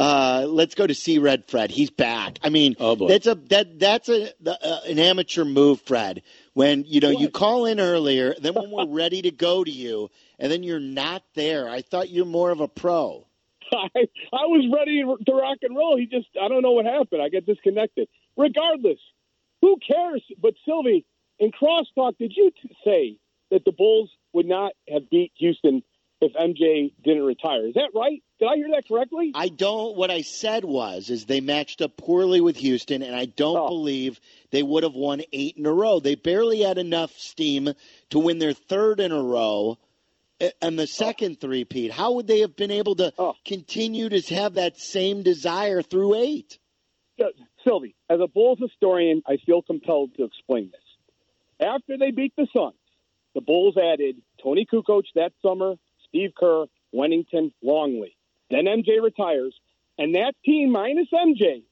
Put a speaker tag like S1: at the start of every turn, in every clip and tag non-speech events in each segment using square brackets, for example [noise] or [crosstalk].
S1: Uh, let's go to see Red Fred. He's back. I mean,
S2: Oh, boy.
S1: that's a that that's a the, uh, an amateur move, Fred. When you know you call in earlier, then when we're ready to go to you, and then you're not there. I thought you're more of a pro. [laughs]
S3: I, I was ready to rock and roll. He just, I don't know what happened. I got disconnected. Regardless, who cares? But Sylvie, in crosstalk, did you t- say that the Bulls would not have beat Houston if MJ didn't retire? Is that right? Did I hear that correctly?
S1: I don't. What I said was, is they matched up poorly with Houston, and I don't
S3: Oh.
S1: believe they would have won eight in a row. They barely had enough steam to win their third in a row, and the second three-peat. How would they have been able to
S3: Oh.
S1: continue to have that same desire through eight?
S3: Uh, Sylvie, as a Bulls historian, I feel compelled to explain this. After they beat the Suns, the Bulls added Toni Kukoc that summer, Steve Kerr, Wennington, Longley. Then MJ retires, and that team minus MJ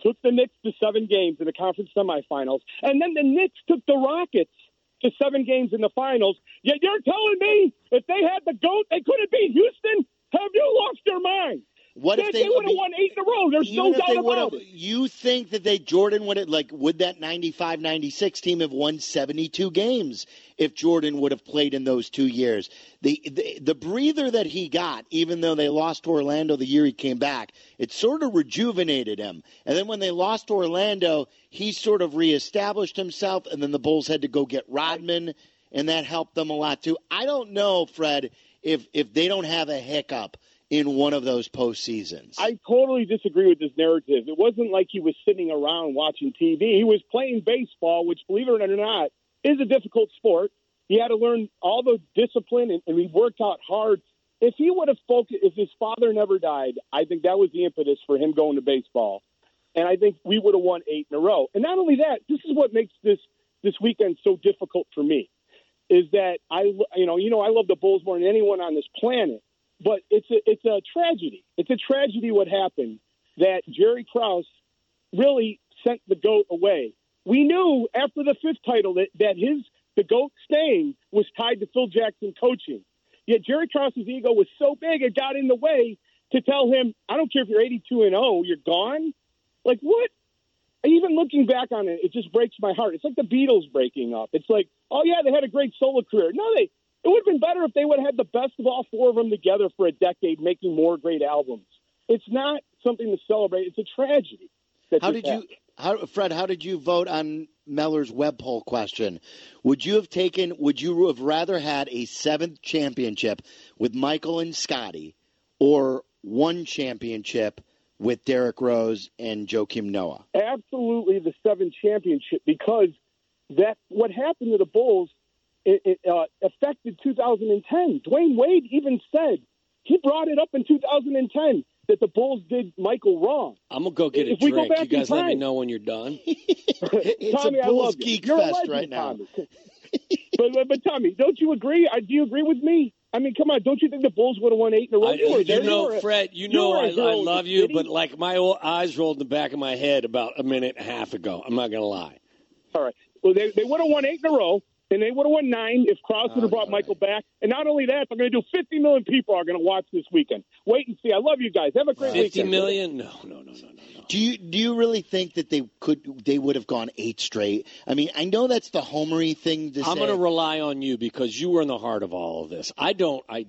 S3: took the Knicks to seven games in the conference semifinals, and then the Knicks took the Rockets to seven games in the finals. Yet you're telling me if they had the goat, they couldn't beat Houston? Have you lost your mind?
S1: What
S3: they,
S1: if they,
S3: would have won eight in a row? There's no doubt
S1: they
S3: about it.
S1: you think that they Jordan would have like would that 95-96 team have won 72 games if Jordan would have played in those 2 years. The, the the breather that he got even though they lost to Orlando the year he came back, it sort of rejuvenated him. And then when they lost to Orlando, he sort of reestablished himself and then the Bulls had to go get Rodman and that helped them a lot too. I don't know, Fred, if if they don't have a hiccup in one of those postseasons.
S3: I totally disagree with this narrative. It wasn't like he was sitting around watching TV. He was playing baseball, which, believe it or not, is a difficult sport. He had to learn all the discipline, and, and he worked out hard. If he would have focused, if his father never died, I think that was the impetus for him going to baseball. And I think we would have won eight in a row. And not only that, this is what makes this this weekend so difficult for me is that I, you know, you know, I love the Bulls more than anyone on this planet, but it's a, it's a tragedy. It's a tragedy what happened that Jerry Krause really sent the goat away. We knew after the fifth title that, that his the goat staying was tied to Phil Jackson coaching. Yet Jerry Krause's ego was so big it got in the way to tell him, "I don't care if you're 82 and 0, you're gone." Like what? Even looking back on it, it just breaks my heart. It's like the Beatles breaking up. It's like, oh yeah, they had a great solo career. No, they it would have been better if they would have had the best of all four of them together for a decade, making more great albums. It's not something to celebrate. It's a tragedy.
S1: How did you, how, Fred? How did you vote on Meller's web poll question? Would you have taken? Would you have rather had a seventh championship with Michael and Scottie, or one championship with Derrick Rose and Joakim Noah?
S3: absolutely the seven championship because that what happened to the Bulls it, it uh, affected 2010. Dwyane Wade even said he brought it up in 2010 that the Bulls did Michael wrong.
S2: I'm gonna go get a
S3: If we go
S2: drink.
S3: back
S2: You
S3: in
S2: guys let me know when you're done. [laughs]
S1: It's
S3: Tommy,
S1: a
S3: I
S1: Bulls geek
S3: You're
S1: fest
S3: legend,
S1: right now.
S3: But, but but Tommy, don't you agree? I, do you agree with me? I mean, come on, don't you think the Bulls would have won eight in a row?
S2: I,
S3: You
S2: you
S3: there.
S2: Know,
S3: were a-
S2: Fred, you
S3: you
S2: know
S3: were a
S2: I,
S3: hero
S2: I love you, but like my old eyes rolled in the back of my head about a minute and a half ago. I'm not gonna lie.
S3: All right. Well, they, they would have won eight in a row, and they would have won nine if Krause would have brought Michael back. And not only that, they're going to do 50 million people are going to watch this weekend. Wait and see. I love you guys. Have a great
S2: Fifty
S3: weekend.
S2: million? No, no, no, no, no, no.
S1: Do you do you really think that they could they would have gone eight straight? I mean, I know that's the homery thing to
S2: I'm
S1: say.
S2: going to rely on you because you were in the heart of all of this. I don't. I.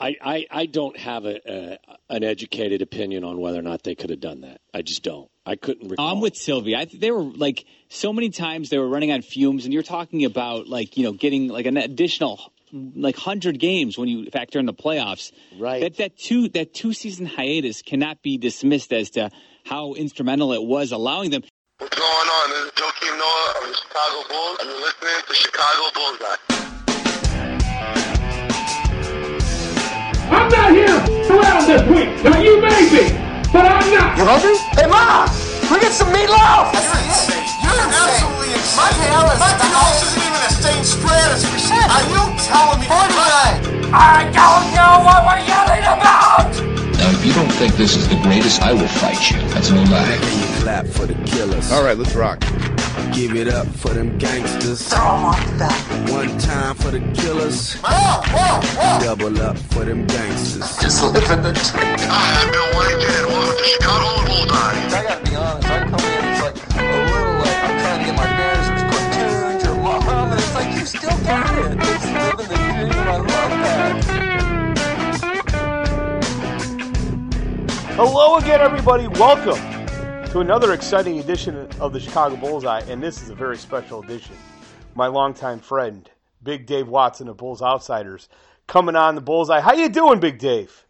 S2: I, I, I don't have a, a an educated opinion on whether or not they could have done that. I just don't. I couldn't recall.
S4: I'm with Sylvie. I th- they were like so many times they were running on fumes, and you're talking about like you know getting like an additional like hundred games when you factor in the playoffs.
S1: Right.
S4: That that two that two season hiatus cannot be dismissed as to how instrumental it was, allowing them.
S5: What's going on? This is Joakim Noah of the Chicago Bulls, and you're listening to Chicago Bullseye.
S6: I'm not here around this week. Now you may be, but I'm not.
S7: You hungry? Hey, Mom! We get some meatloaf!
S5: You're insane. You're absolutely insane. My tail is My tail isn't even a stain spread as a percent. Are you telling me?
S7: 49!
S6: I don't know what we're yelling about.
S8: Now, if you don't think this is the greatest, I will fight you. That's no lie
S9: clap for the killers.
S10: All right, let's rock.
S9: Give it up for them gangsters. One time for the killers. Double up for them gangsters.
S7: Just living the dream.
S5: Hi, I'm Bill Whitehead. Welcome to Chicago Bulldog. I
S11: gotta be honest. I come in, it's like a little like I'm trying to get my bearings. or cartoons, or mom,
S5: and
S11: it's like you still got it. It's living the dream, and I love that.
S10: Hello again, everybody. Welcome to another exciting edition of the Chicago Bullseye, and this is a very special edition. My longtime friend, Big Dave Watson of Bulls Outsiders, coming on the Bullseye. How you doing, Big Dave?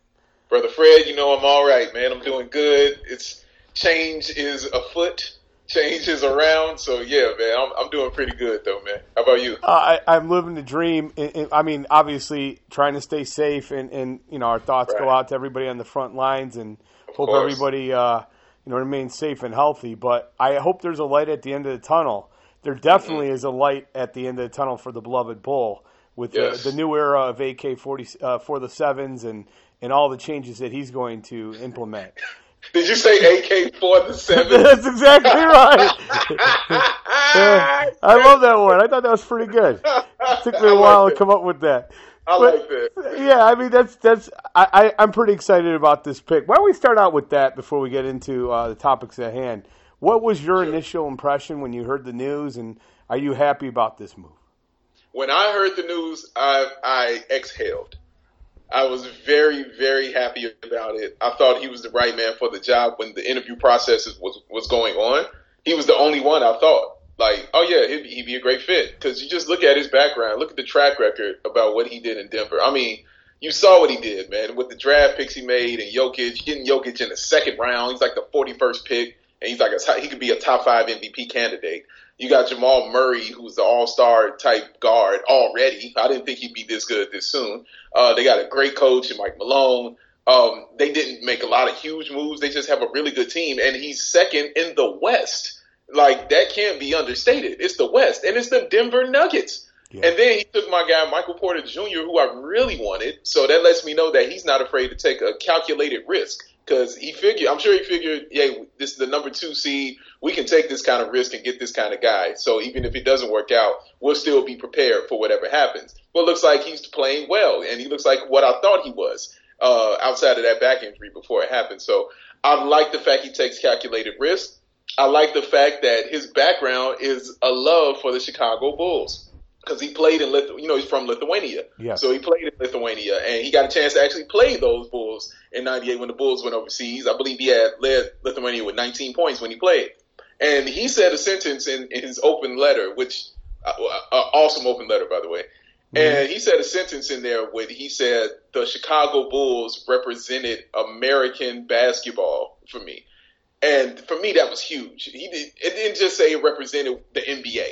S12: Brother Fred, you know I'm all right, man. I'm doing good. It's change is afoot, change is around. So yeah, man, I'm, I'm doing pretty good though, man. How about you?
S10: Uh, I, I'm living the dream. And- and- I mean, obviously, trying to stay safe, and, and you know, our thoughts go out to everybody on the front lines, and hope
S12: course.
S10: everybody, uh, you know, remains safe and healthy. But I hope there's a light at the end of the tunnel. There definitely
S12: Mm-hmm.
S10: is a light at the end of the tunnel for the beloved bull with
S12: Yes.
S10: the, the new era of AK forty uh, for the sevens and and all the changes that he's going to implement. [laughs]
S12: Did you say AK for the seven? [laughs]
S10: That's exactly right. [laughs] I love that one. I thought that was pretty good. It took me a
S12: like
S10: while to come up with that.
S12: I like that.
S10: Yeah, I mean that's that's I, I I'm pretty excited about this pick. Why don't we start out with that before we get into uh, the topics at hand? What was your initial impression when you heard the news, and are you happy about this move?
S12: When I heard the news, I I exhaled. I was very, very happy about it. I thought he was the right man for the job when the interview process was was going on. He was the only one I thought like, oh yeah, he'd be, he'd be a great fit because you just look at his background, look at the track record about what he did in Denver. I mean, you saw what he did, man, with the draft picks he made and Jokic, getting Jokic in the second round. He's like the 41st pick, and he's like a he could be a top five MVP candidate. You got Jamal Murray, who's the All Star type guard already. I didn't think he'd be this good this soon. Uh, they got a great coach in Mike Malone. Um, they didn't make a lot of huge moves. They just have a really good team, and he's second in the West. Like that can't be understated. It's the West, and it's the Denver Nuggets. And then he took my guy Michael Porter Jr., who I really wanted. So that lets me know that he's not afraid to take a calculated risk because he figured. I'm sure he figured, yeah, this is the number two seed. We can take this kind of risk and get this kind of guy. So even if it doesn't work out, we'll still be prepared for whatever happens. But it looks like he's playing well, and he looks like what I thought he was uh, outside of that back injury before it happened. So I like the fact he takes calculated risks. I like the fact that his background is a love for the Chicago Bulls because he played in Lithu- you know he's from Lithuania,
S10: Yeah.
S12: so he played in Lithuania and he got a chance to actually play those Bulls in '98 when the Bulls went overseas. I believe he had led Lithuania with 19 points when he played, and he said a sentence in, in his open letter, which uh, uh, awesome open letter by the way. And he said a sentence in there where he said the Chicago Bulls represented American basketball for me. And for me, that was huge. He did, it didn't just say it represented the NBA.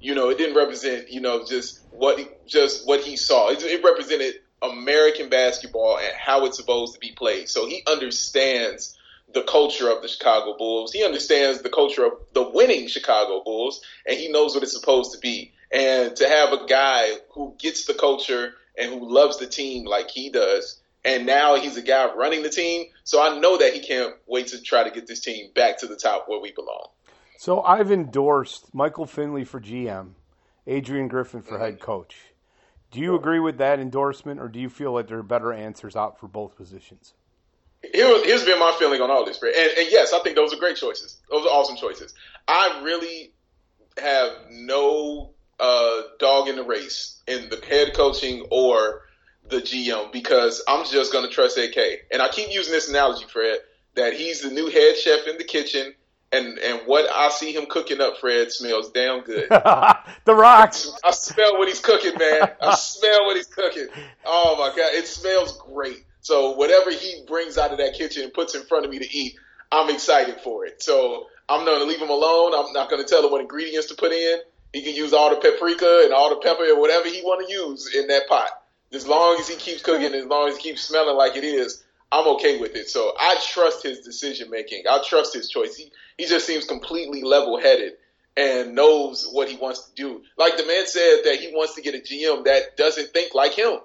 S12: You know, it didn't represent, you know, just what just what he saw. It, it represented American basketball and how it's supposed to be played. So he understands the culture of the Chicago Bulls. He understands the culture of the winning Chicago Bulls, and he knows what it's supposed to be. And to have a guy who gets the culture and who loves the team like he does, and now he's a guy running the team. So I know that he can't wait to try to get this team back to the top where we belong.
S10: So I've endorsed Michael Finley for GM, Adrian Griffin for head coach. Do you agree with that endorsement, or do you feel that there are better answers out for both positions?
S12: Here, here's been my feeling on all this, Fred. And, and yes, I think those are great choices. Those are awesome choices. I really have no uh, dog in the race in the head coaching or the GM because I'm just going to trust AK. And I keep using this analogy, Fred, that he's the new head chef in the kitchen. And, and what I see him cooking up, Fred, smells damn good. [laughs]
S10: the rocks.
S12: I smell what he's cooking, man. I smell what he's cooking. Oh my god, it smells great. So whatever he brings out of that kitchen and puts in front of me to eat, I'm excited for it. So I'm going to leave him alone. I'm not going to tell him what ingredients to put in. He can use all the paprika and all the pepper and whatever he want to use in that pot. As long as he keeps cooking, as long as he keeps smelling like it is, I'm okay with it. So I trust his decision making. I trust his choice. He he just seems completely level headed and knows what he wants to do. Like the man said that he wants to get a GM that doesn't think like him.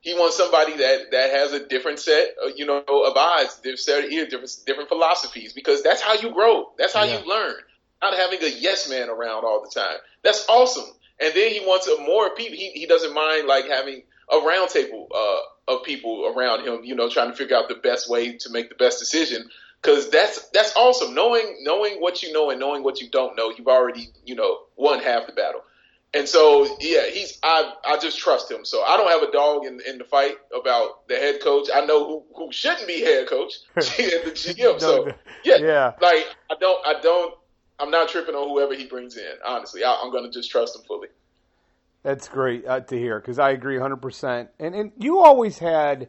S12: He wants somebody that that has a different set, uh, you know, of eyes, different set of ears, different different philosophies, because that's how you grow. That's how
S10: Yeah.
S12: you learn. Not having a yes man around all the time. That's awesome. And then he wants a more people. He he doesn't mind like having a round table uh, of people around him, you know, trying to figure out the best way to make the best decision. Because that's that's awesome. Knowing knowing what you know and knowing what you don't know, you've already you know won half the battle. And so, yeah, he's I I just trust him. So I don't have a dog in in the fight about the head coach. I know who who shouldn't be head coach [laughs] [laughs] and the GM. So yeah,
S10: Yeah.
S12: like I don't I don't I'm not tripping on whoever he brings in. Honestly, I, I'm going to just trust him fully.
S10: That's great uh, to hear because I agree 100%. And, and you always had,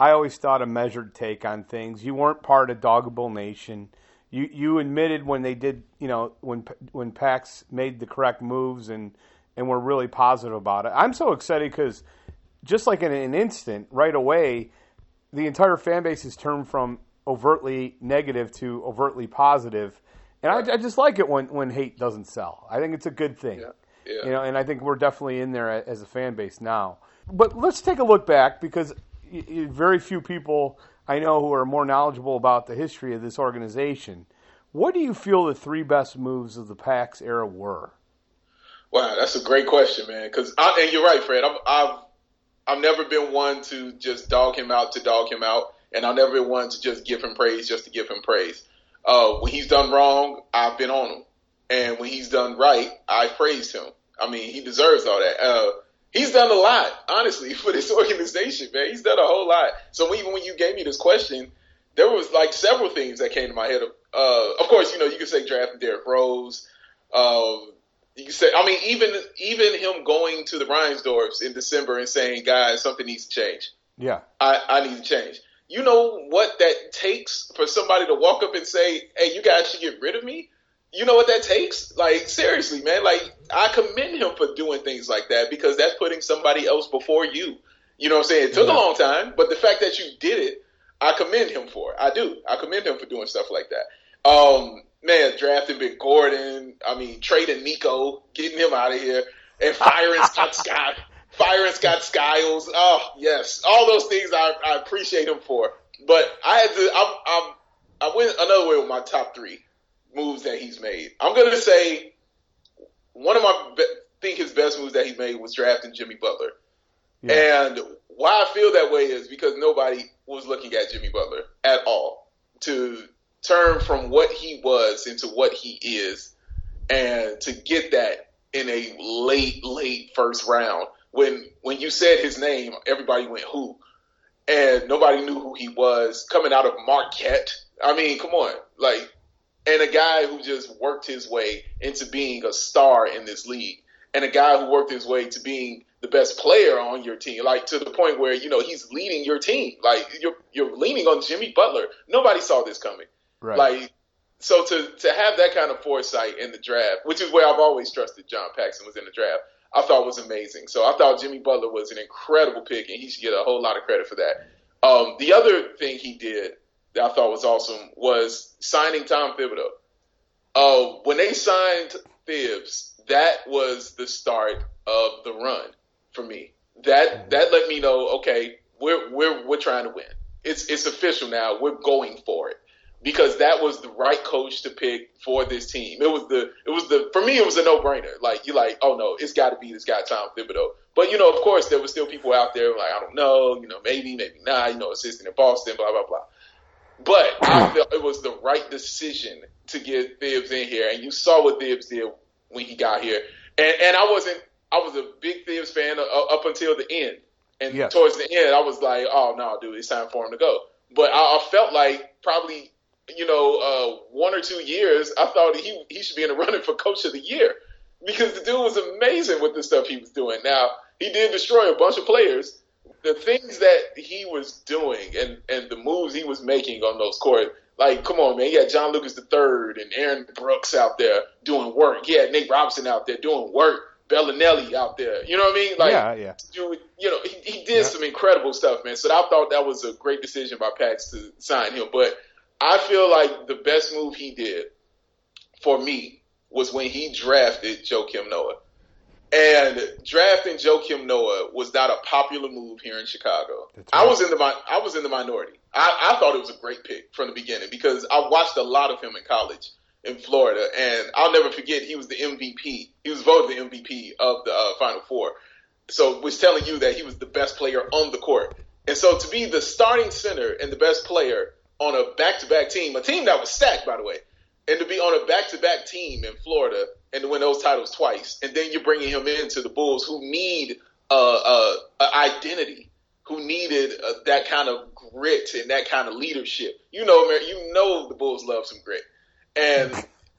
S10: I always thought, a measured take on things. You weren't part of Doggable Nation. You you admitted when they did, you know, when when Pax made the correct moves and and were really positive about it. I'm so excited because just like in an instant, right away, the entire fan base has turned from overtly negative to overtly positive. And I, I just like it when, when hate doesn't sell. I think it's a good thing.
S12: Yeah.
S10: You know, and I think we're definitely in there as a fan base now. But let's take a look back because very few people I know who are more knowledgeable about the history of this organization. What do you feel the three best moves of the PAX era were?
S12: Wow, that's a great question, man. Because and you're right, Fred. I've, I've I've never been one to just dog him out to dog him out, and I've never been one to just give him praise just to give him praise. Uh, when he's done wrong, I've been on him, and when he's done right, I praised him. I mean, he deserves all that. Uh, he's done a lot, honestly, [laughs] for this organization, man. He's done a whole lot. So even when you gave me this question, there was like several things that came to my head. Uh, of course, you know, you could say drafting Derrick Rose. Um, you can say, I mean, even even him going to the Reinsdorfs in December and saying, guys, something needs to change.
S10: Yeah.
S12: I, I need to change. You know what that takes for somebody to walk up and say, hey, you guys should get rid of me? You know what that takes? Like, seriously, man. Like, I commend him for doing things like that because that's putting somebody else before you. You know what I'm saying? It took
S10: Yeah.
S12: a long time, but the fact that you did it, I commend him for. it. I do. I commend him for doing stuff like that. Um, man, drafting Big Gordon. I mean, trading Nico, getting him out of here, and firing [laughs] Scott Scott, firing Scott Skiles. Oh yes, all those things I, I appreciate him for. But I had to. I'm, I'm, I went another way with my top three moves that he's made. I'm gonna say one of my be- think his best moves that he made was drafting Jimmy Butler. And why I feel that way is because nobody was looking at Jimmy Butler at all to turn from what he was into what he is and to get that in a late, late first round. When when you said his name, everybody went who? And nobody knew who he was coming out of Marquette. I mean, come on. Like and a guy who just worked his way into being a star in this league, and a guy who worked his way to being the best player on your team, like to the point where you know he's leading your team. Like you're you're leaning on Jimmy Butler. Nobody saw this coming.
S10: Right.
S12: Like so to to have that kind of foresight in the draft, which is where I've always trusted John Paxson was in the draft, I thought was amazing. So I thought Jimmy Butler was an incredible pick, and he should get a whole lot of credit for that. Um, the other thing he did that I thought was awesome was signing Tom Thibodeau. Uh, when they signed Thibs, that was the start of the run for me. That that let me know, okay, we're we're we're trying to win. It's it's official now. We're going for it because that was the right coach to pick for this team. It was the it was the for me it was a no brainer. Like you like, oh no, it's got to be this guy Tom Thibodeau. But you know, of course, there were still people out there like I don't know, you know, maybe maybe not. You know, assistant in Boston, blah blah blah. But I felt it was the right decision to get Thibs in here, and you saw what Thibs did when he got here. And and I wasn't I was a big Thibs fan uh, up until the end, and
S10: Yeah.
S12: towards the end I was like, oh no, dude, it's time for him to go. But I, I felt like probably you know uh, one or two years I thought he he should be in the running for Coach of the Year because the dude was amazing with the stuff he was doing. Now he did destroy a bunch of players. The things that he was doing and, and the moves he was making on those court, like, come on, man. He had John Lucas III and Aaron Brooks out there doing work. He had Nate Robinson out there doing work. Belinelli out there. You know what I mean? Like,
S10: yeah, yeah.
S12: dude, you know, he, he did some incredible stuff, man. So I thought that was a great decision by Pax to sign him. But I feel like the best move he did for me was when he drafted Joakim Noah. And drafting Joakim Noah was not a popular move here in Chicago. I was in the I was in the minority. I, I thought it was a great pick from the beginning because I watched a lot of him in college in Florida, and I'll never forget he was the MVP. He was voted the MVP of the uh, Final Four. So was telling you that he was the best player on the court. And so to be the starting center and the best player on a back-to-back team, a team that was stacked, by the way, and to be on a back-to-back team in Florida and to win those titles twice, and then you're bringing him into the Bulls, who need uh, uh, uh identity, who needed uh, that kind of grit and that kind of leadership. You know, you know the Bulls love some grit, and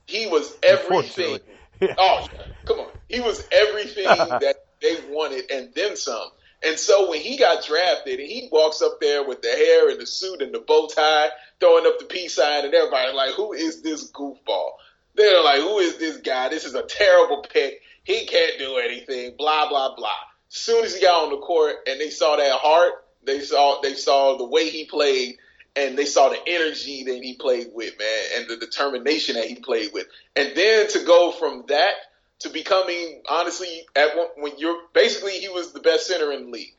S12: he was [laughs] everything.
S10: Yeah. [laughs]
S12: Oh, yeah. come on, he was everything [laughs] that they wanted and then some. And so when he got drafted and he walks up there with the hair and the suit and the bow tie, throwing up the peace sign, and everybody like, who is this goofball? They're like, who is this guy? This is a terrible pick. He can't do anything. Blah blah blah. Soon as he got on the court and they saw that heart, they saw they saw the way he played, and they saw the energy that he played with, man, and the determination that he played with. And then to go from that to becoming honestly at one, when you're basically he was the best center in the league,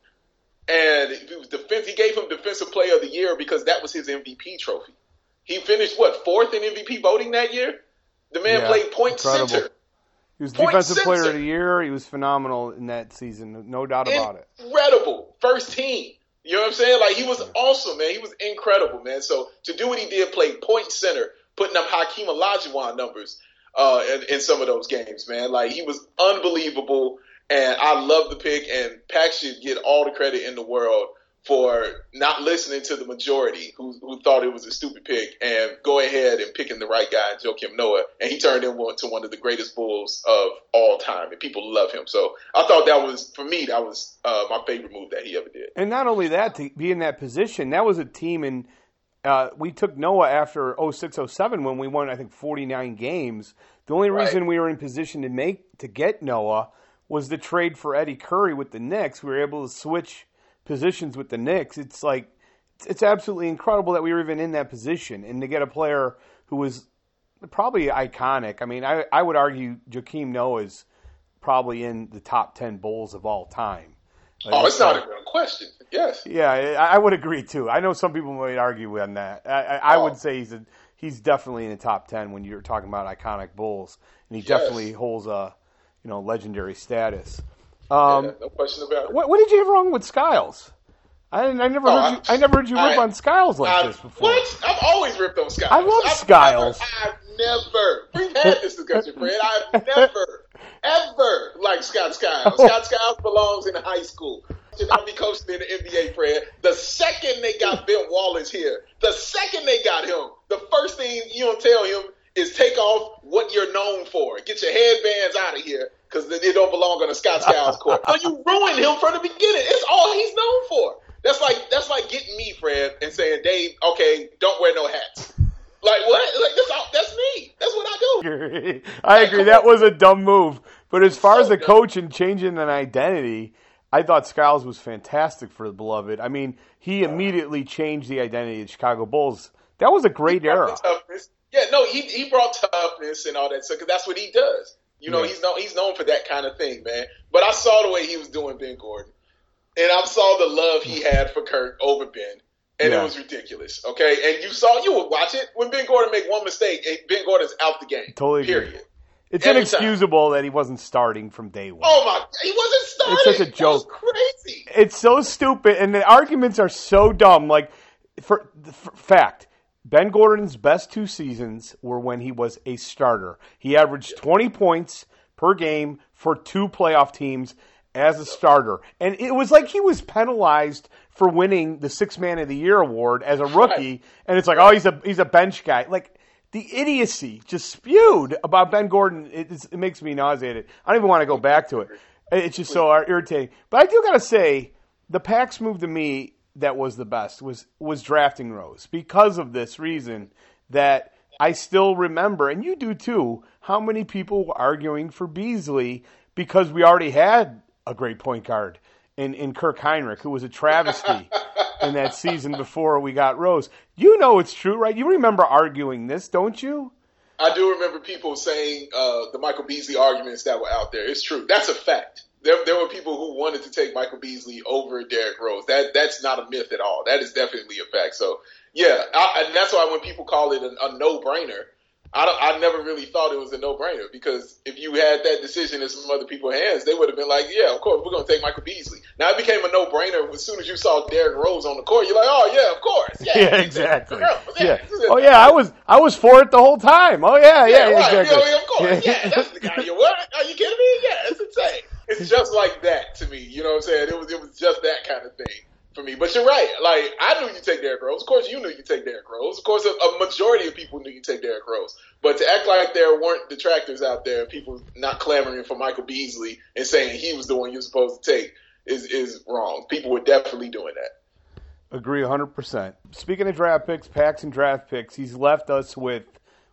S12: and he was defense. He gave him defensive player of the year because that was his MVP trophy. He finished what fourth in MVP voting that year. The man
S10: Yeah,
S12: played point
S10: incredible.
S12: center.
S10: He was
S12: Point
S10: defensive player of the year. He was phenomenal in that season, no doubt about it.
S12: Incredible first team. You know what I'm saying? Like he was awesome, man. He was incredible, man. So to do what he did, play point center, putting up Hakeem Olajuwon numbers uh, in, in some of those games, man. Like he was unbelievable, and I love the pick. And Pack should get all the credit in the world for not listening to the majority who, who thought it was a stupid pick and go ahead and picking the right guy, Joakim Noah, and he turned into one of the greatest Bulls of all time, and people love him. So I thought that was, for me, that was uh, my favorite move that he ever did.
S10: And not only that, to be in that position, that was a team and Uh, we took Noah after 06 07 when we won, I think, 49 games. The only
S12: Right.
S10: reason we were in position to make to get Noah was the trade for Eddie Curry with the Knicks. We were able to switch positions with the Knicks. It's like it's, it's absolutely incredible that we were even in that position and to get a player who was probably iconic. I mean, I I would argue Joakim Noah is probably in the top 10 Bulls of all time. Like,
S12: Oh, it's not even a question. Yes.
S10: yeah, I I would agree too. I know some people might argue on that. I, I, I
S12: Oh.
S10: would say he's a, he's definitely in the top ten when you're talking about iconic Bulls, and he
S12: Yes.
S10: definitely holds a you know legendary status. Um,
S12: yeah, no question about it.
S10: what, what did you have wrong with Skiles? I, I never
S12: Oh,
S10: heard you.
S12: I-
S10: never heard you rip
S12: I-
S10: on Skiles like this before.
S12: What? I've always ripped on Skiles.
S10: I love
S12: I've
S10: Skiles.
S12: Never, I've never. We've had this discussion, Fred. I've never, [laughs] ever liked Scott Skiles.
S10: Oh.
S12: Scott Skiles belongs in high school. Should not be coaching in the NBA, Fred. The second they got Ben Wallace here, the second they got him, the first thing you don't tell him is take off what you're known for. Get your headbands out of here because it don't belong on the Scott Skiles court. so you ruined him from the beginning. It's all he's known for. That's like that's like getting me, Fred, and saying, Dave, okay, don't wear no hats. Like what? Like that's all, that's me. That's what I do. [laughs]
S10: I agree. That was a dumb move. But as far
S12: So
S10: as the
S12: dumb.
S10: coach and changing an identity, I thought Skiles was fantastic for the beloved. I mean, he uh, immediately changed the identity of the Chicago Bulls. That was a great era.
S12: toughness. Yeah, no, he he brought toughness and all that stuff because that's what he does. You know,
S10: Yeah.
S12: he's known he's known for that kind of thing, man. But I saw the way he was doing Ben Gordon, and I saw the love he had for Kirk over Ben, and
S10: Yeah.
S12: it was ridiculous. Okay, and you saw you would watch it when Ben Gordon make one mistake, Ben Gordon's out the game.
S10: Totally agree.
S12: Period.
S10: It's
S12: Every
S10: inexcusable that he wasn't starting from day one.
S12: Oh my, he wasn't starting.
S10: It's such a joke.
S12: crazy.
S10: It's so stupid, and the arguments are so dumb. Like, for, for fact, Ben Gordon's best two seasons were when he was a starter. He averaged 20 points per game for two playoff teams as a starter, and it was like he was penalized for winning the Six Man of the Year award as a rookie. And it's like, oh, he's a he's a bench guy. Like the idiocy just spewed about Ben Gordon. It, it makes me nauseated. I don't even want to go back to it. It's just so irritating. But I do gotta say, the Pax move to me that was the best was was drafting Rose because of this reason that I still remember, and you do too, how many people were arguing for Beasley because we already had a great point guard in, in Kirk Hinrich, who was a travesty [laughs] in that season before we got Rose. You know it's true, right? You remember arguing this, don't you?
S12: I do remember people saying uh, the Michael Beasley arguments that were out there. It's true. That's a fact. There, there were people who wanted to take Michael Beasley over Derrick Rose. That that's not a myth at all. That is definitely a fact. So yeah, I, and that's why when people call it a, a no brainer, I I never really thought it was a no-brainer because if you had that decision in some other people's hands, they would have been like, yeah, of course, we're going to take Michael Beasley. Now it became a no-brainer as soon as you saw Derrick Rose on the court. You're like, oh yeah, of course, [laughs] yeah,
S10: Yeah, exactly. [laughs] [laughs] Yeah. Oh yeah, I was I was for it the whole time. Oh yeah, yeah,
S12: Yeah, right.
S10: exactly.
S12: Yeah, of course. Yeah, that's the guy. You what? Are you kidding me? Yeah, it's insane. It's just like that to me. You know what I'm saying? It was it was just that kind of thing for me. But you're right. Like I knew you take Derrick Rose. Of course, you knew you take Derrick Rose. Of course, a, a majority of people knew you take Derrick Rose. But to act like there weren't detractors out there, people not clamoring for Michael Beasley and saying he was the one you're supposed to take is is wrong. People were definitely doing that.
S10: Agree 100%. Speaking of draft picks, Pax and draft picks, he's left us with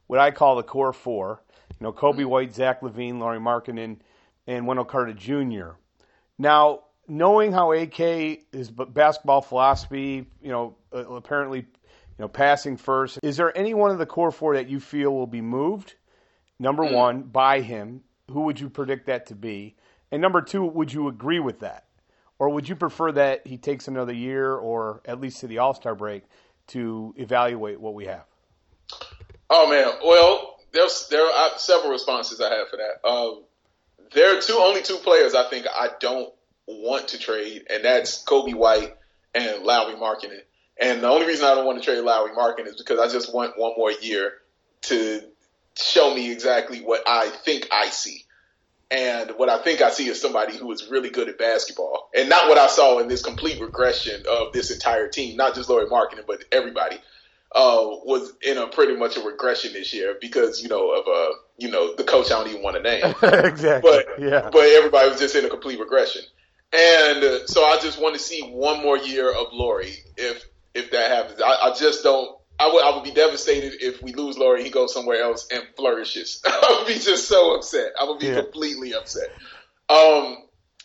S10: what I call the core four. You know, Coby mm-hmm. White, Zach LaVine, Lauri Markkanen, and Wendell Carter Jr. Now, knowing how AK is basketball philosophy, you know, uh, apparently, you know, passing first, is there any one of the core four that you feel will be moved? Number one, by him. Who would you predict that to be? And number two, would you agree with that? Or would you prefer that he takes another year or at least to the All Star break to evaluate what we have?
S12: Oh man, well, there's there are several responses I have for that. Um, there are two only two players I think I don't want to trade, and that's Coby White and Lauri Markkanen. And the only reason I don't want to trade Lauri Markkanen is because I just want one more year to show me exactly what I think I see. And what I think I see is somebody who is really good at basketball, and not what I saw in this complete regression of this entire team, not just Lauri Markkanen, but everybody uh, was in a pretty much a regression this year because you know of uh, you know the coach I don't even want to name, [laughs]
S10: exactly.
S12: but
S10: yeah.
S12: but everybody was just in a complete regression, and uh, so I just want to see one more year of Lauri if if that happens. I, I just don't. I would I would be devastated if we lose Lauri. He goes somewhere else and flourishes. [laughs] I would be just so upset. I would be
S10: Yeah.
S12: completely upset. Um,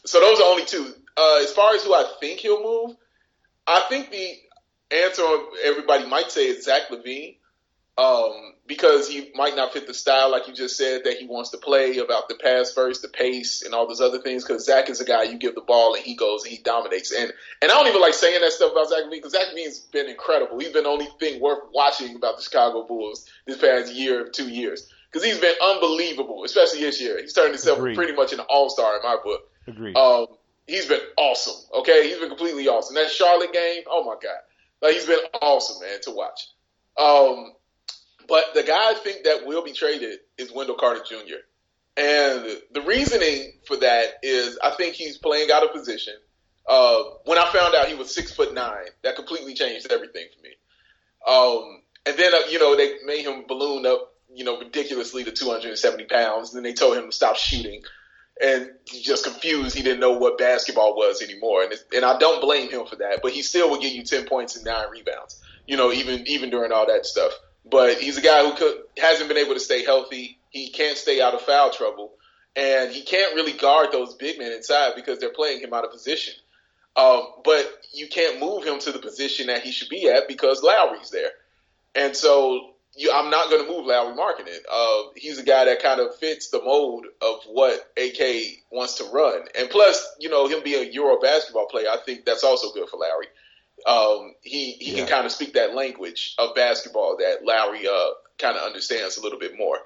S12: so those are only two. Uh, as far as who I think he'll move, I think the answer everybody might say is Zach LaVine, um, because he might not fit the style, like you just said, that he wants to play about the pass first, the pace, and all those other things. Because Zach is a guy you give the ball and he goes and he dominates. And and I don't even like saying that stuff about Zach LaVine because Zach LaVine's been incredible. He's been the only thing worth watching about the Chicago Bulls this past year, two years. Because he's been unbelievable, especially this year. He's turned himself
S10: Agreed.
S12: pretty much an all star in my book.
S10: Agreed.
S12: Um, he's been awesome. Okay, he's been completely awesome. That Charlotte game, oh my god, like he's been awesome, man, to watch. Um, but the guy I think that will be traded is Wendell Carter Jr. And the reasoning for that is I think he's playing out of position. Uh, when I found out he was six foot nine, that completely changed everything for me. Um, and then, uh, you know, they made him balloon up, you know, ridiculously to 270 pounds. And then they told him to stop shooting. And just confused. He didn't know what basketball was anymore. And, and I don't blame him for that. But he still would give you 10 points and nine rebounds, you know, even, even during all that stuff. But he's a guy who could, hasn't been able to stay healthy. He can't stay out of foul trouble. And he can't really guard those big men inside because they're playing him out of position. Um, but you can't move him to the position that he should be at because Lauri's there. And so you, I'm not going to move Lauri Markkanen. Uh, he's a guy that kind of fits the mold of what AK wants to run. And plus, you know, him being a Euro basketball player, I think that's also good for Lauri. Um, he he
S10: Yeah.
S12: can kind of speak that language of basketball that Lauri uh, kind of understands a little bit more.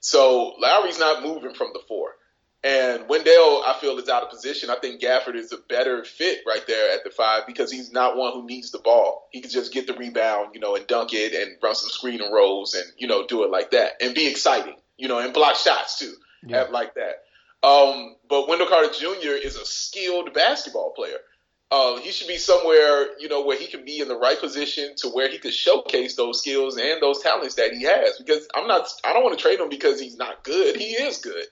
S12: So Lauri's not moving from the four. And Wendell, I feel, is out of position. I think Gafford is a better fit right there at the five because he's not one who needs the ball. He can just get the rebound, you know, and dunk it and run some screen and rolls and, you know, do it like that and be exciting, you know, and block shots too,
S10: Yeah.
S12: like that. Um, but Wendell Carter Jr. is a skilled basketball player. Uh, he should be somewhere, you know, where he can be in the right position to where he could showcase those skills and those talents that he has. Because I'm not, I don't want to trade him because he's not good. He is good.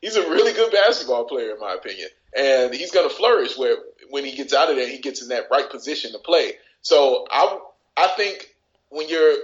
S12: He's a really good basketball player, in my opinion, and he's going to flourish where when he gets out of there, he gets in that right position to play. So I, I think when you're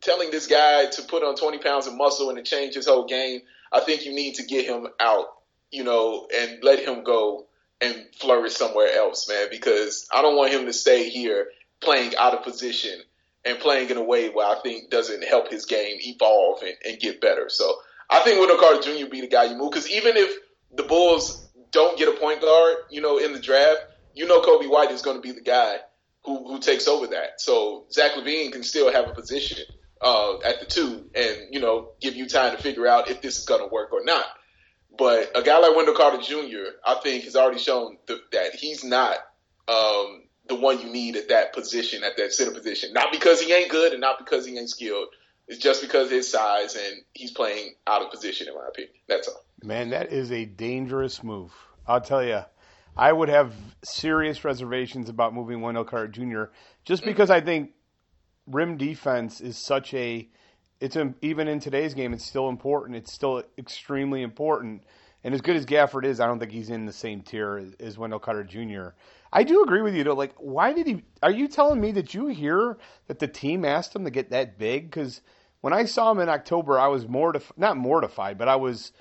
S12: telling this guy to put on 20 pounds of muscle and to change his whole game, I think you need to get him out, you know, and let him go and flourish somewhere else, man, because I don't want him to stay here playing out of position and playing in a way where I think doesn't help his game evolve and, and get better. So I think Wendell Carter Jr. be the guy you move because even if the Bulls don't get a point guard, you know, in the draft, you know Coby White is going to be the guy who, who takes over that. So Zach LaVine can still have a position uh, at the two, and you know, give you time to figure out if this is going to work or not. But a guy like Wendell Carter Jr., I think, has already shown th- that he's not um, the one you need at that position, at that center position. Not because he ain't good and not because he ain't skilled. It's just because of his size and he's playing out of position, in my opinion. That's all.
S10: Man, that is a dangerous move. I'll tell you. I would have serious reservations about moving Wendell Carter Jr. just because I think rim defense is such a it's a, even in today's game it's still important. It's still extremely important. And as good as Gafford is, I don't think he's in the same tier as, as Wendell Carter Jr. I do agree with you though. Like, why did he? Are you telling me that you hear that the team asked him to get that big? Because when I saw him in October, I was mortified, not mortified, but I was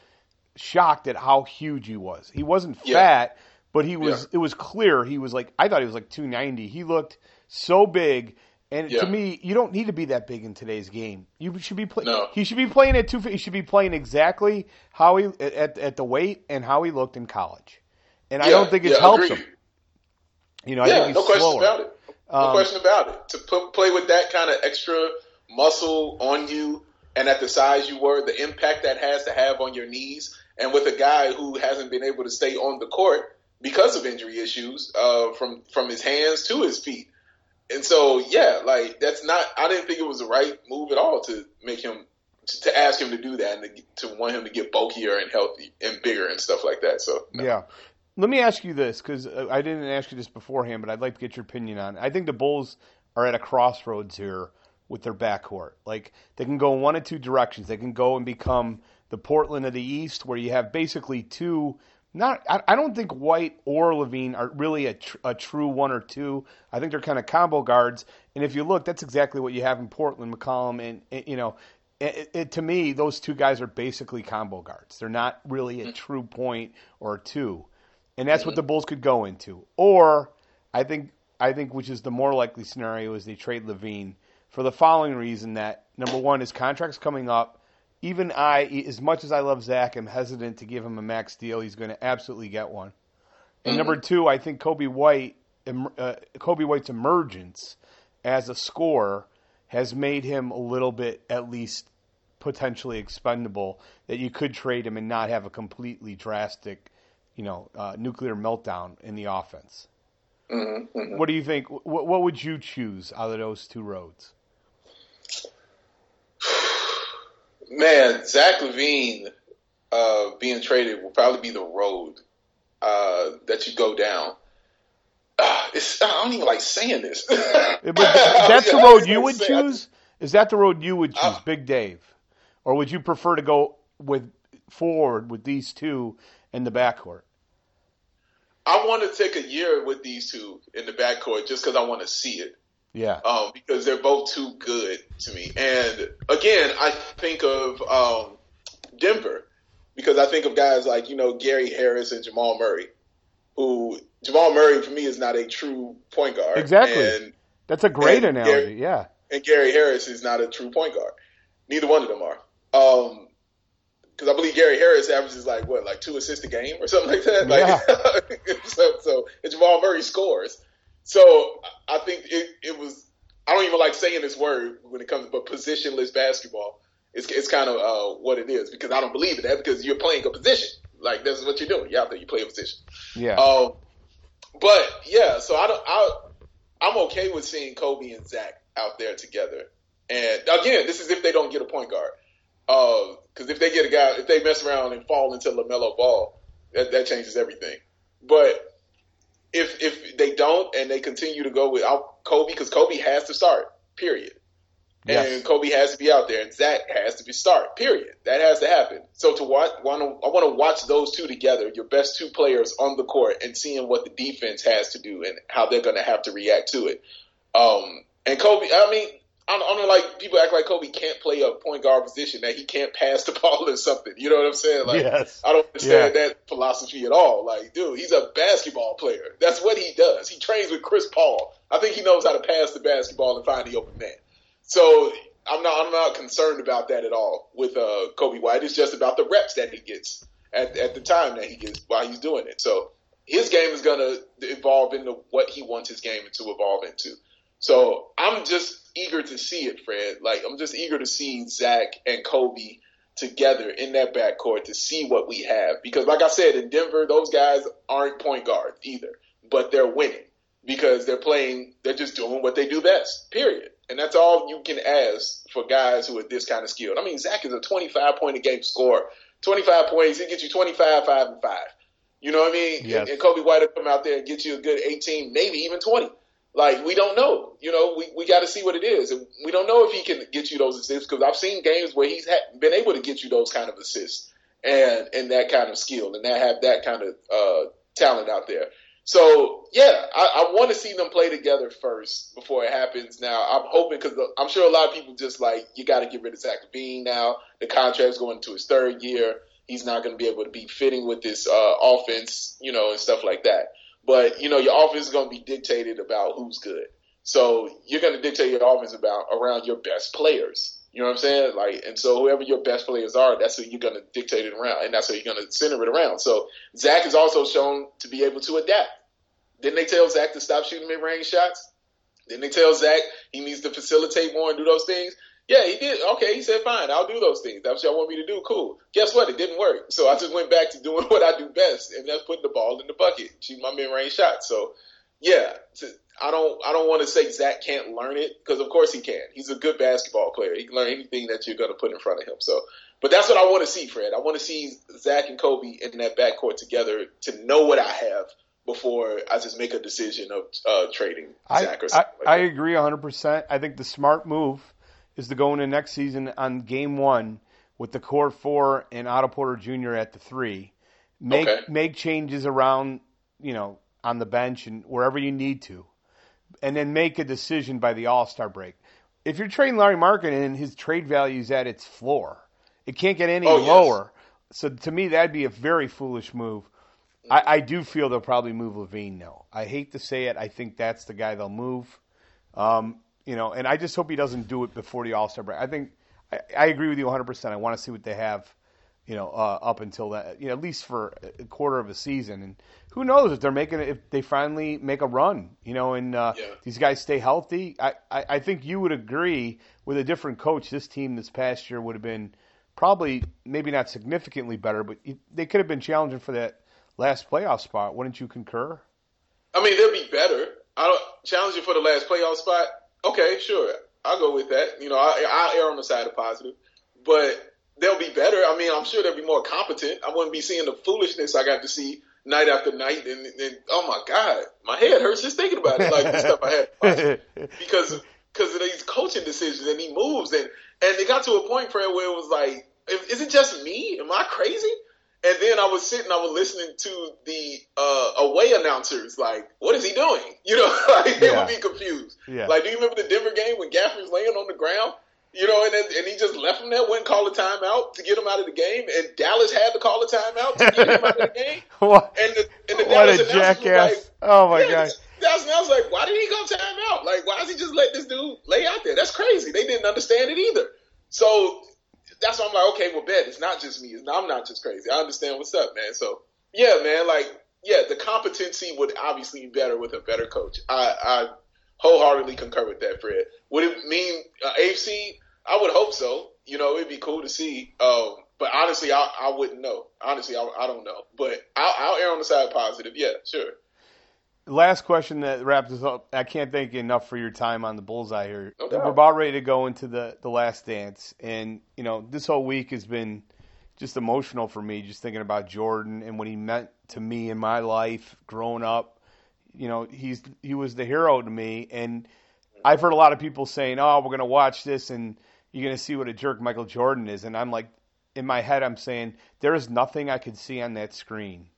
S10: shocked at how huge he was. He wasn't
S12: Yeah.
S10: fat, but he was.
S12: Yeah.
S10: It was clear he was like. I thought he was like 290. He looked so big. And
S12: Yeah.
S10: to me, you don't need to be that big in today's game. You should be playing.
S12: No.
S10: He should be playing at two. He should be playing exactly how he at at the weight and how he looked in college. And I don't think it's
S12: yeah,
S10: helped
S12: agreed.
S10: him. You know, I
S12: yeah, no question
S10: slower.
S12: about it. No
S10: Um,
S12: question about it. To put, play with that kind of extra muscle on you, and at the size you were, the impact that has to have on your knees, and with a guy who hasn't been able to stay on the court because of injury issues, uh, from from his hands to his feet. And so, yeah, like that's not. I didn't think it was the right move at all to make him to, ask him to do that and to, to want him to get bulkier and healthy and bigger and stuff like that. So, no.
S10: Yeah. Let me ask you this because uh, I didn't ask you this beforehand, but I'd like to get your opinion on. I think the Bulls are at a crossroads here with their backcourt. Like they can go in one of two directions. They can go and become the Portland of the East, where you have basically two. Not, I, I don't think White or LaVine are really a, tr- a true one or two. I think they're kind of combo guards. And if you look, that's exactly what you have in Portland, McCollum, and, and you know, it, it, to me, those two guys are basically combo guards. They're not really a mm. true point or two, and that's what the Bulls could go into. Or I think I think which is the more likely scenario is they trade LaVine for the following reason: that number one, his contract's coming up. Even I, as much as I love Zach, am hesitant to give him a max deal. He's going to absolutely get one. And number two, I think Coby White, uh, Coby White's emergence as a scorer has made him a little bit, at least, potentially expendable. That you could trade him and not have a completely drastic, you know, uh, nuclear meltdown in the offense.
S12: Mm-hmm,
S10: What do you think? What, what would you choose out of those two roads?
S12: Man, Zach LaVine uh, being traded will probably be the road uh, that you go down. Uh, it's, I don't even like saying this.
S10: But [laughs] that's the road you would choose. Is that the road you would choose, Big Dave, or would you prefer to go with forward with these two in the backcourt?
S12: I want to take a year with these two in the backcourt just because I want to see it.
S10: Yeah.
S12: um, because they're both too good to me. And again, I think of um, Denver because I think of guys like you know Gary Harris and Jamal Murray, who Jamal Murray for me is not a true point guard.
S10: Exactly.
S12: and
S10: That's a great analogy.
S12: Gary-
S10: yeah.
S12: and Gary Harris is not a true point guard. Neither one of them are. Um 'cause because I believe Gary Harris averages like what, like two assists a game or something like that. Like, [laughs] so, so and Jamal Murray scores. So I think it, it was. I don't even like saying this word when it comes, but positionless basketball. It's it's kind of uh, what it is because I don't believe in that because you're playing a position. Like this is what you're doing. You're out there, you play a position.
S10: Yeah.
S12: Um, but yeah, so I don't. I I'm okay with seeing Coby and Zach out there together. And again, this is if they don't get a point guard. Because if they get a guy, if they mess around and fall into LaMelo Ball, that, that changes everything. But if if they don't and they continue to go without Coby, because Coby has to start, period.
S10: Yes.
S12: And Coby has to be out there, and Zach has to be start. Period. That has to happen. So to watch, want to, I want to watch those two together, your best two players on the court, and seeing what the defense has to do and how they're going to have to react to it. Um, and Coby, I mean, I don't, I don't know, like people act like Coby can't play a point guard position, that he can't pass the [laughs] ball or something. You know what I'm saying? Like,
S10: Yes.
S12: I don't understand
S10: Yeah.
S12: that philosophy at all. Like, dude, he's a basketball player. That's what he does. He trains with Chris Paul. I think he knows how to pass the basketball and find the open man. So I'm not I'm not concerned about that at all with uh, Coby White. It's just about the reps that he gets at, at the time that he gets while he's doing it. So his game is gonna evolve into what he wants his game to evolve into. So I'm just eager to see it, Fred. Like I'm just eager to see Zach and Coby together in that backcourt to see what we have. Because like I said, in Denver, those guys aren't point guards either, but they're winning because they're playing, they're just doing what they do best, period. And that's all you can ask for guys who are this kind of skilled. I mean, Zach is a 25 point a game scorer. 25 points, he gets you 25, 5, and 5. You know what I mean?
S10: Yes.
S12: And, and Coby White will come out there and get you a good 18, maybe even 20. Like, we don't know. You know, we, we got to see what it is. And we don't know if he can get you those assists because I've seen games where he's ha- been able to get you those kind of assists and, and that kind of skill and that have that kind of uh, talent out there. So yeah, I, I want to see them play together first before it happens. Now I'm hoping because I'm sure a lot of people just like you got to get rid of Zach LaVine now. The contract's going into his third year. He's not going to be able to be fitting with this uh, offense, you know, and stuff like that. But you know, your offense is going to be dictated about who's good. So you're going to dictate your offense about around your best players. You know what I'm saying? Like, and so whoever your best players are, that's who you're going to dictate it around, and that's who you're going to center it around. So Zach is also shown to be able to adapt. Didn't they tell Zach to stop shooting mid-range shots? Didn't they tell Zach he needs to facilitate more and do those things? Yeah, he did. Okay, he said, fine, I'll do those things. That's what y'all want me to do. Cool. Guess what? It didn't work. So I just went back to doing [laughs] what I do best, and that's putting the ball in the bucket, shooting my mid-range shot. So, yeah, I don't, I don't want to say Zach can't learn it because of course he can. He's a good basketball player. He can learn anything that you're going to put in front of him. So, but that's what I want to see, Fred. I want to see Zach and Coby in that backcourt together to know what I have before I just make a decision of uh, trading
S10: I,
S12: Zach or
S10: I,
S12: something. like
S10: I agree 100%. I think the smart move is to go into next season on game one with the core four and Otto Porter Jr. at the three. Make
S12: Okay.
S10: make changes around, you know, on the bench and wherever you need to, and then make a decision by the All Star break. If you're trading Lauri Markkanen and his trade value is at its floor, it can't get any
S12: Oh, yes.
S10: lower. So to me, that'd be a very foolish move. I, I do feel they'll probably move LaVine now. I hate to say it. I think that's the guy they'll move. Um, you know, and I just hope he doesn't do it before the All Star break. I think I, I agree with you 100. percent I want to see what they have, you know, uh, up until that, you know, at least for a quarter of a season. And who knows if they're making it, if they finally make a run, you know, and uh,
S12: Yeah.
S10: these guys stay healthy. I, I, I think you would agree with a different coach. This team this past year would have been probably maybe not significantly better, but they could have been challenging for that last playoff spot. Wouldn't you concur?
S12: I mean, they'll be better. I don't challenge you for the last playoff spot. Okay, sure, I'll go with that. You know, I, I'll err on the side of positive, but they'll be better. I mean, I'm sure they'll be more competent. I wouldn't be seeing the foolishness I got to see night after night, and, and oh my god, my head hurts just thinking about it. Like the stuff I had [laughs] because because of these coaching decisions and he moves and and it got to a point, Fred, where it was like, is it just me? Am I crazy? And then I was sitting, I was listening to the uh, away announcers, like, what is he doing? [laughs] You know, [laughs] like they
S10: Yeah.
S12: would be confused.
S10: Yeah.
S12: Like, do you remember the Denver game when Gafford's laying on the ground? You know, and and he just left him there, wouldn't call a timeout to get him out of the game, and Dallas had to call a timeout to get him out of the game. [laughs]
S10: what,
S12: And the, and the
S10: what
S12: Dallas
S10: a jackass!
S12: like,
S10: oh my
S12: yeah,
S10: god!
S12: Dallas announcers like, why did he go timeout? Like, why does he just let this dude lay out there? That's crazy. They didn't understand it either. So that's why I'm like, okay, well, bet it's not just me. It's I'm not just crazy. I understand what's up, man. So yeah, man, like yeah, the competency would obviously be better with a better coach. I, I wholeheartedly concur with that, Fred. Would it mean uh, AFC? I would hope so. You know, it'd be cool to see. Um, but honestly, I, I wouldn't know. Honestly, I, I don't know. But I'll, I'll err on the side of positive. Yeah, sure.
S10: Last question that wraps us up. I can't thank you enough for your time on the bullseye here.
S12: Doubt.
S10: We're about ready to go into the the last dance, and you know this whole week has been just emotional for me, just thinking about Jordan and what he meant to me in my life growing up. You know, he's he was the hero to me, and I've heard a lot of people saying, "Oh, we're gonna watch this and you're gonna see what a jerk Michael Jordan is," and I'm like, in my head, I'm saying there is nothing I could see on that screen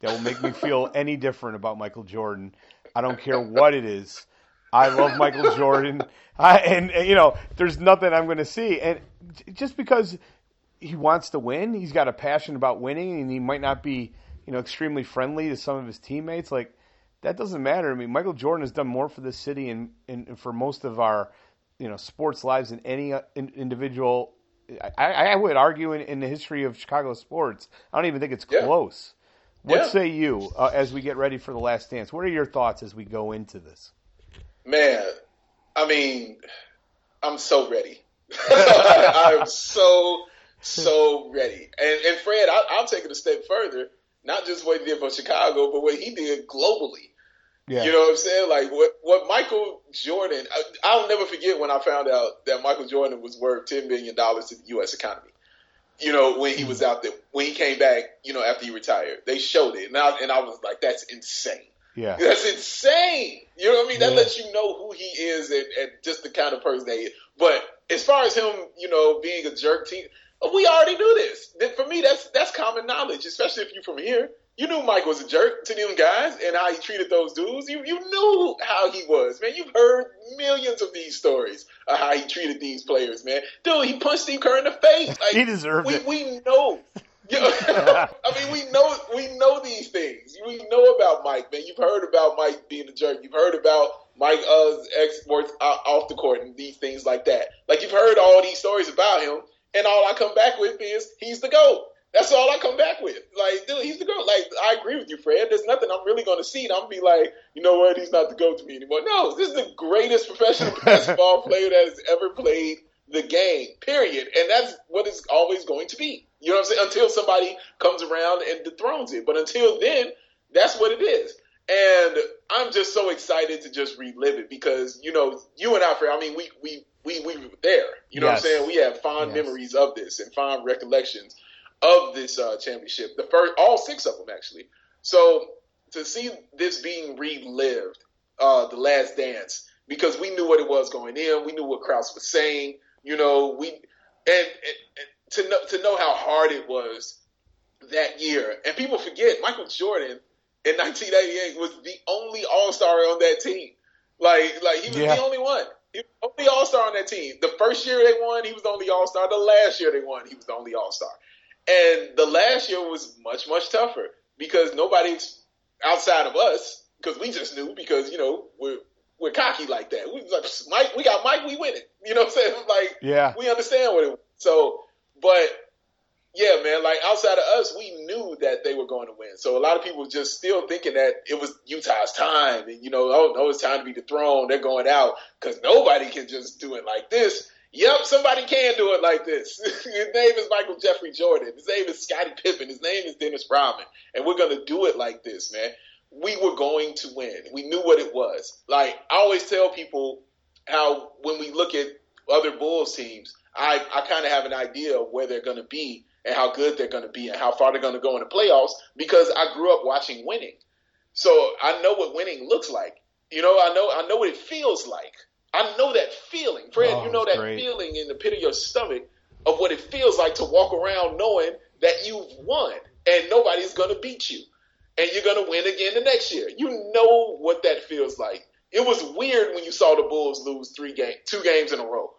S10: that will make me feel any different about Michael Jordan. I don't care what it is. I love Michael Jordan, I, and, and, you know, there's nothing I'm going to see. And just because he wants to win, he's got a passion about winning, and he might not be, you know, extremely friendly to some of his teammates. Like that doesn't matter. I mean, Michael Jordan has done more for this city and, and for most of our, you know, sports lives than any uh, in, individual. I, I would argue in, in the history of Chicago sports. I don't even think it's
S12: Yeah.
S10: close. What
S12: Yeah.
S10: say you uh, as we get ready for the last dance? What are your thoughts as we go into this?
S12: Man, I mean, I'm so ready. [laughs] I, am so so ready. And and Fred, I, I'll take it a step further. Not just what he did for Chicago, but what he did globally.
S10: Yeah.
S12: You know what I'm saying? Like what what Michael Jordan. I, I'll never forget when I found out that Michael Jordan was worth ten million dollars to the U.S. economy. You know when he was mm. out there, when he came back, you know after he retired, they showed it, and I, and I was like, that's insane.
S10: Yeah.
S12: That's insane. You know what I mean? That
S10: Yeah.
S12: lets you know who he is and, and just the kind of person that he is. But as far as him, you know, being a jerk team, we already knew this. For me, that's that's common knowledge, especially if you're from here. You knew Mike was a jerk to them guys and how he treated those dudes. You you knew how he was, man. You've heard millions of these stories of how he treated these players, man. Dude, he punched Steve Kerr in the face. [laughs] Like,
S10: He deserved
S12: we,
S10: it.
S12: We know. [laughs] [laughs] I mean, we know we know these things. We know about Mike, man. You've heard about Mike being a jerk. You've heard about Mike uh, exports out, off the court and these things like that. Like you've heard all these stories about him, and all I come back with is he's the goat. That's all I come back with. Like, dude, he's the goat. Like, I agree with you, Fred. There's nothing I'm really going to see, and I'm gonna be like, you know what? He's not the goat to me anymore. No, this is the greatest professional [laughs] basketball player that has ever played the game. Period. And that's what it's always going to be. You know what I'm saying? Until somebody comes around and dethrones it. But until then, that's what it is. And I'm just so excited to just relive it because, you know, you and I, Fred, I mean, we, we, we, we were there. You know
S10: Yes.
S12: what I'm saying? We have fond
S10: Yes.
S12: memories of this and fond recollections of this uh, championship. The first, all six of them actually. So to see this being relived, uh, the Last Dance, because we knew what it was going in, we knew what Krause was saying. You know, we and, and, and to know to know how hard it was that year, and people forget Michael Jordan in 1988 was the only All Star on that team. Like, like he was
S10: Yeah.
S12: the only one. He was the only All Star on that team. The first year they won, he was the only All Star. The last year they won, he was the only All Star. And the last year was much, much tougher because nobody outside of us, because we just knew because, you know, we're, we're cocky like that. We like, Mike, we got Mike, we win it. [laughs] You know what I'm saying? Like,
S10: Yeah.
S12: we understand what it was. So, but yeah, man, like outside of us, we knew that they were going to win. So a lot of people just still thinking that it was Utah's time, and you know, oh no, it's time to be dethroned. They're going out because nobody can just do it like this. Yep, somebody can do it like this. [laughs] His name is Michael Jeffrey Jordan. His name is Scottie Pippen. His name is Dennis Rodman, and we're gonna do it like this, man. We were going to win. We knew what it was. Like I always tell people how when we look at other Bulls teams, I, I kind of have an idea of where they're going to be and how good they're going to be and how far they're going to go in the playoffs because I grew up watching winning. So I know what winning looks like. You know, I know I know what it feels like. I know that feeling. Fred,
S10: Oh,
S12: you know that
S10: great.
S12: feeling in the pit of your stomach of what it feels like to walk around knowing that you've won and nobody's going to beat you and you're going to win again the next year. You know what that feels like. It was weird when you saw the Bulls lose three game, two games in a row.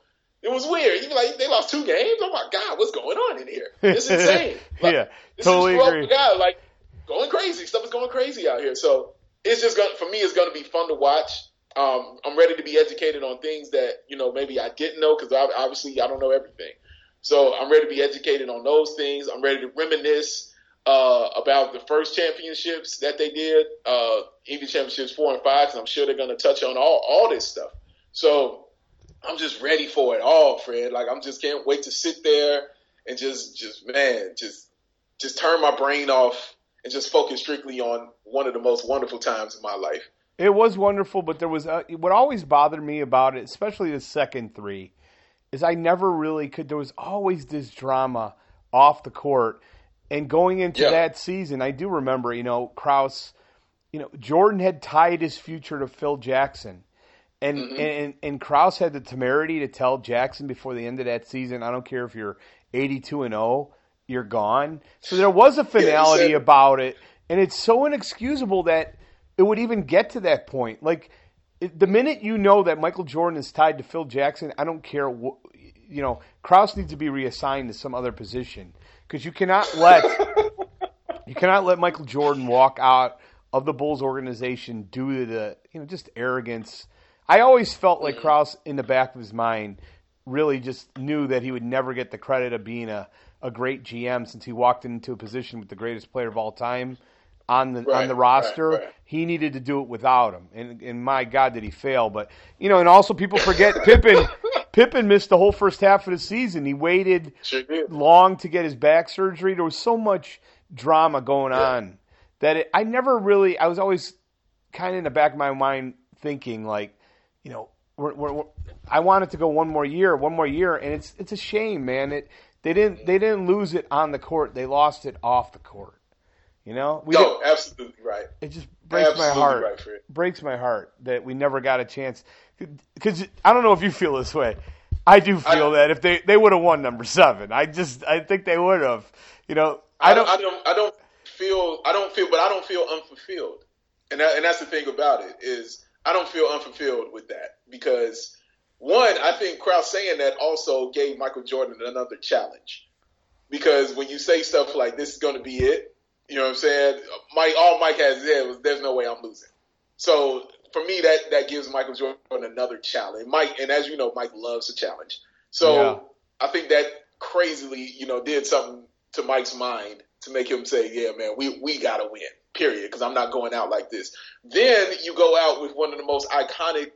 S12: It was weird. You like, they lost two games. Oh my God, what's going on in here? It's insane. [laughs] Like,
S10: yeah,
S12: this
S10: totally
S12: is
S10: agree.
S12: guy, like going crazy. Stuff is going crazy out here. So it's just going for me. It's going to be fun to watch. Um, I'm ready to be educated on things that you know maybe I didn't know because obviously I don't know everything. So I'm ready to be educated on those things. I'm ready to reminisce uh, about the first championships that they did, uh, even championships four and five, because I'm sure they're going to touch on all all this stuff. So I'm just ready for it all, Fred. Like I'm just can't wait to sit there and just just man, just just turn my brain off and just focus strictly on one of the most wonderful times in my life.
S10: It was wonderful, but there was uh, what always bothered me about it, especially the second three, is I never really could. There was always this drama off the court, and going into
S12: Yeah.
S10: that season, I do remember, you know, Krause, you know, Jordan had tied his future to Phil Jackson, and and and Krause had the temerity to tell Jackson before the end of that season, I don't care if you're 82 and 0, you're gone. So there was a finality
S12: said-
S10: about it, and it's so inexcusable that it would even get to that point. Like the minute you know that Michael Jordan is tied to Phil Jackson, I don't care. what you know, Krause needs to be reassigned to some other position because you cannot let [laughs] you cannot let Michael Jordan walk out of the Bulls organization due to the you know just arrogance. I always felt like Krause in the back of his mind really just knew that he would never get the credit of being a, a great GM since he walked into a position with the greatest player of all time on the on the roster.
S12: right, right.
S10: He needed to do it without him, and and my God did he fail. But you know, and also people forget [laughs] Pippen. Pippen missed the whole first half of the season. He waited
S12: Sure
S10: long to get his back surgery. There was so much drama going
S12: Yeah.
S10: on that it, I never really. I was always kind of in the back of my mind thinking like, you know, we're, we're, we're, I wanted to go one more year, one more year, and it's it's a shame, man. It they didn't they didn't lose it on the court. They lost it off the court. You know, we
S12: no, absolutely right.
S10: it just breaks
S12: Absolutely
S10: my heart.
S12: right,
S10: breaks my heart that we never got a chance. Because I don't know if you feel this way. I do feel that if they they would have won number seven, I just I think they would have. You know, I don't.
S12: I don't. I don't feel. I don't feel. But I don't feel unfulfilled. And that, and that's the thing about it is I don't feel unfulfilled with that because one, I think Krause saying that also gave Michael Jordan another challenge because when you say stuff like this is going to be it, you know what I'm saying? Mike, all Mike has said was there's no way I'm losing. So for me, that that gives Michael Jordan another challenge. Mike, and as you know, Mike loves a challenge. So
S10: Yeah.
S12: I think that crazily, you know, did something to Mike's mind to make him say, "Yeah, man, we we gotta win." Period. Because I'm not going out like this. Then you go out with one of the most iconic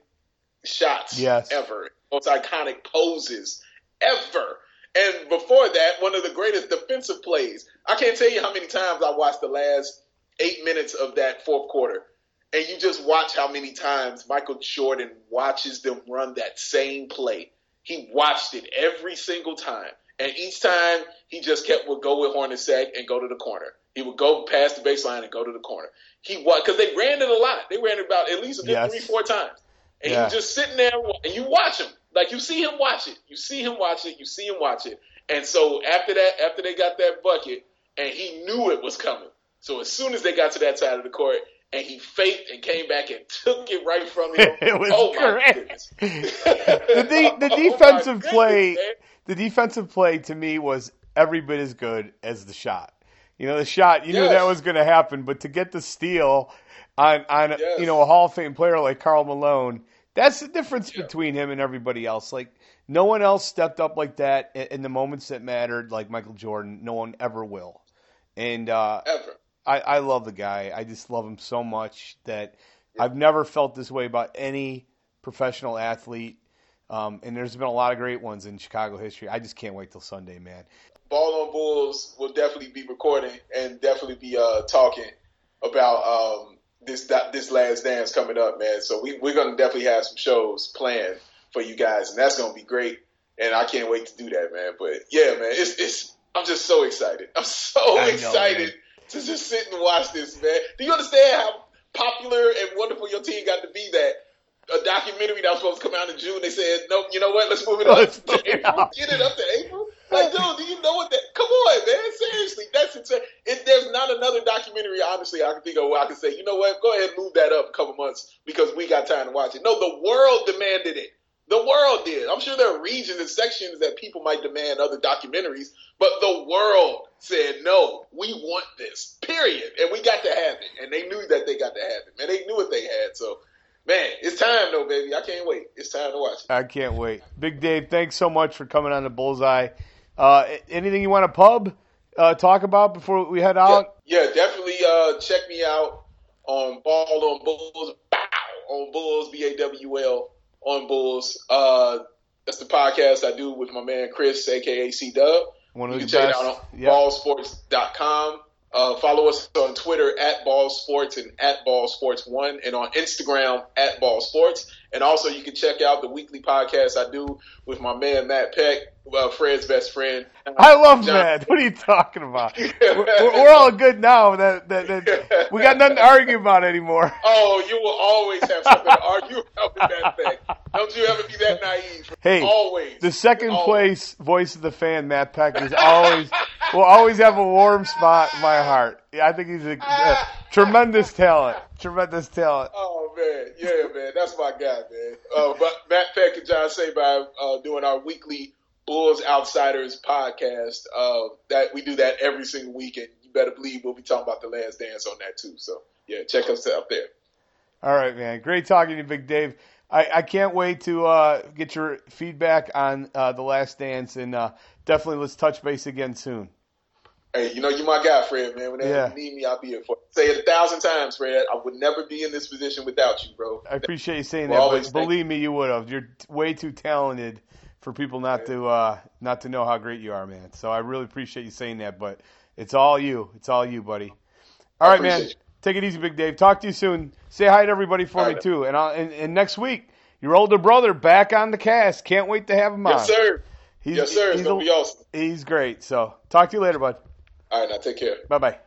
S12: shots
S10: Yes.
S12: ever, most iconic poses ever. And before that, one of the greatest defensive plays. I can't tell you how many times I watched the last eight minutes of that fourth quarter. And you just watch how many times Michael Jordan watches them run that same play. He watched it every single time. And each time he just kept would go with Hornacek and go to the corner. He would go past the baseline and go to the corner. He was because they ran it a lot. They ran it about at least
S10: Yes.
S12: three, four times. And
S10: Yeah.
S12: he was just sitting there and you watch him. Like you see him watch it. You see him watch it. You see him watch it. And so after that, after they got that bucket, and he knew it was coming. So as soon as they got to that side of the court, and he faked and came back and [laughs] took it right from him. [laughs]
S10: It was
S12: oh my goodness. [laughs]
S10: the de- the
S12: Oh,
S10: defensive
S12: goodness,
S10: play,
S12: man.
S10: the defensive play to me was every bit as good as the shot. You know, the shot you knew that was going to happen, but to get the steal on on
S12: Yes.
S10: you know a Hall of Fame player like Karl Malone, that's the difference between him and everybody else. Like no one else stepped up like that in, the moments that mattered, like Michael Jordan. No one ever will. And uh,
S12: Ever.
S10: I, I love the guy. I just love him so much that I've never felt this way about any professional athlete. Um, and there's been a lot of great ones in Chicago history. I just can't wait till Sunday, man.
S12: Ball on Bulls will definitely be recording and definitely be uh, talking about um, this that, this last dance coming up, man. So we we're gonna definitely have some shows planned for you guys, and that's gonna be great. And I can't wait to do that, man. But yeah, man, it's it's I'm just so excited. I'm [laughs] so
S10: know,
S12: excited to just sit and watch this, man. Do you understand how popular and wonderful your team got to be that? A documentary that was supposed to come out in June, they said, "Nope, you know what? Let's move it [laughs] up
S10: Let's move it up
S12: to April." Like, dude, do you know what that? Come on, man. Seriously, that's insane. If there's not another documentary, honestly, I can think of where I can say, you know what? Go ahead and move that up a couple months because we got time to watch it. No, the world demanded it. The world did. I'm sure there are regions and sections that people might demand other documentaries, but the world said, no, we want this, period. And we got to have it. And they knew that they got to have it, man. They knew what they had. So, man, it's time, though, baby. I can't wait. It's time to watch it.
S10: I can't wait. Big Dave, thanks so much for coming on the Bullseye. Uh, anything you want to pub uh, talk about before we head out?
S12: Yeah, definitely uh, check me out on Ball on Bulls, bow on Bulls, B A W L on Bulls. Uh, that's the podcast I do with my man Chris, aka C Dub.
S10: One of
S12: You
S10: the
S12: can check
S10: best.
S12: it out on
S10: Yeah.
S12: ballsports.com. Uh, follow us on Twitter at Ballsports and at Ballsports1 and on Instagram at Ballsports. And also you can check out the weekly podcast I do with my man Matt Peck, uh, Fred's best friend.
S10: I love
S12: John-
S10: Matt. What are you talking about? [laughs] we're, we're all good now. That, that, that we got nothing to argue about anymore.
S12: Oh, you will always have something to argue about with Matt Peck. Don't you ever be that naive.
S10: Hey,
S12: always.
S10: the second
S12: Always.
S10: place voice of the fan, Matt Peck, is always will always have a warm spot in my heart. Yeah, I think he's a, a [laughs] tremendous talent. Tremendous talent.
S12: Oh man, yeah, man, that's my guy, man. Uh, but Matt Peck and John Sabine uh, doing our weekly Bulls Outsiders podcast. Uh, that we do that every single week, and you better believe we'll be talking about the Last Dance on that too. So yeah, check us out there.
S10: All right, man. Great talking to you, Big Dave. I, I can't wait to uh, get your feedback on uh, the Last Dance, and uh, definitely let's touch base again soon.
S12: Hey, you know you're my guy, Fred, man. Whenever
S10: Yeah.
S12: you need me, I'll be here for you. Say it a thousand times, Fred. I would never be in this position without you, bro.
S10: I appreciate you saying that,
S12: always
S10: but believe me, you would have. You're way too talented for people not to uh, not to know how great you are, man. So I really appreciate you saying that. But it's all you. It's all you, buddy. All right, man.
S12: you.
S10: Take it easy, Big Dave. Talk to you soon. Say hi to everybody for
S12: All
S10: me
S12: right.
S10: too. And, I'll, and and next week, your older brother back on the cast. Can't wait to have him on.
S12: Yes, sir.
S10: He's,
S12: yes, sir. It's
S10: he's
S12: gonna
S10: a-
S12: be awesome.
S10: He's great. So talk to you later, bud.
S12: All right, now take care.
S10: Bye bye.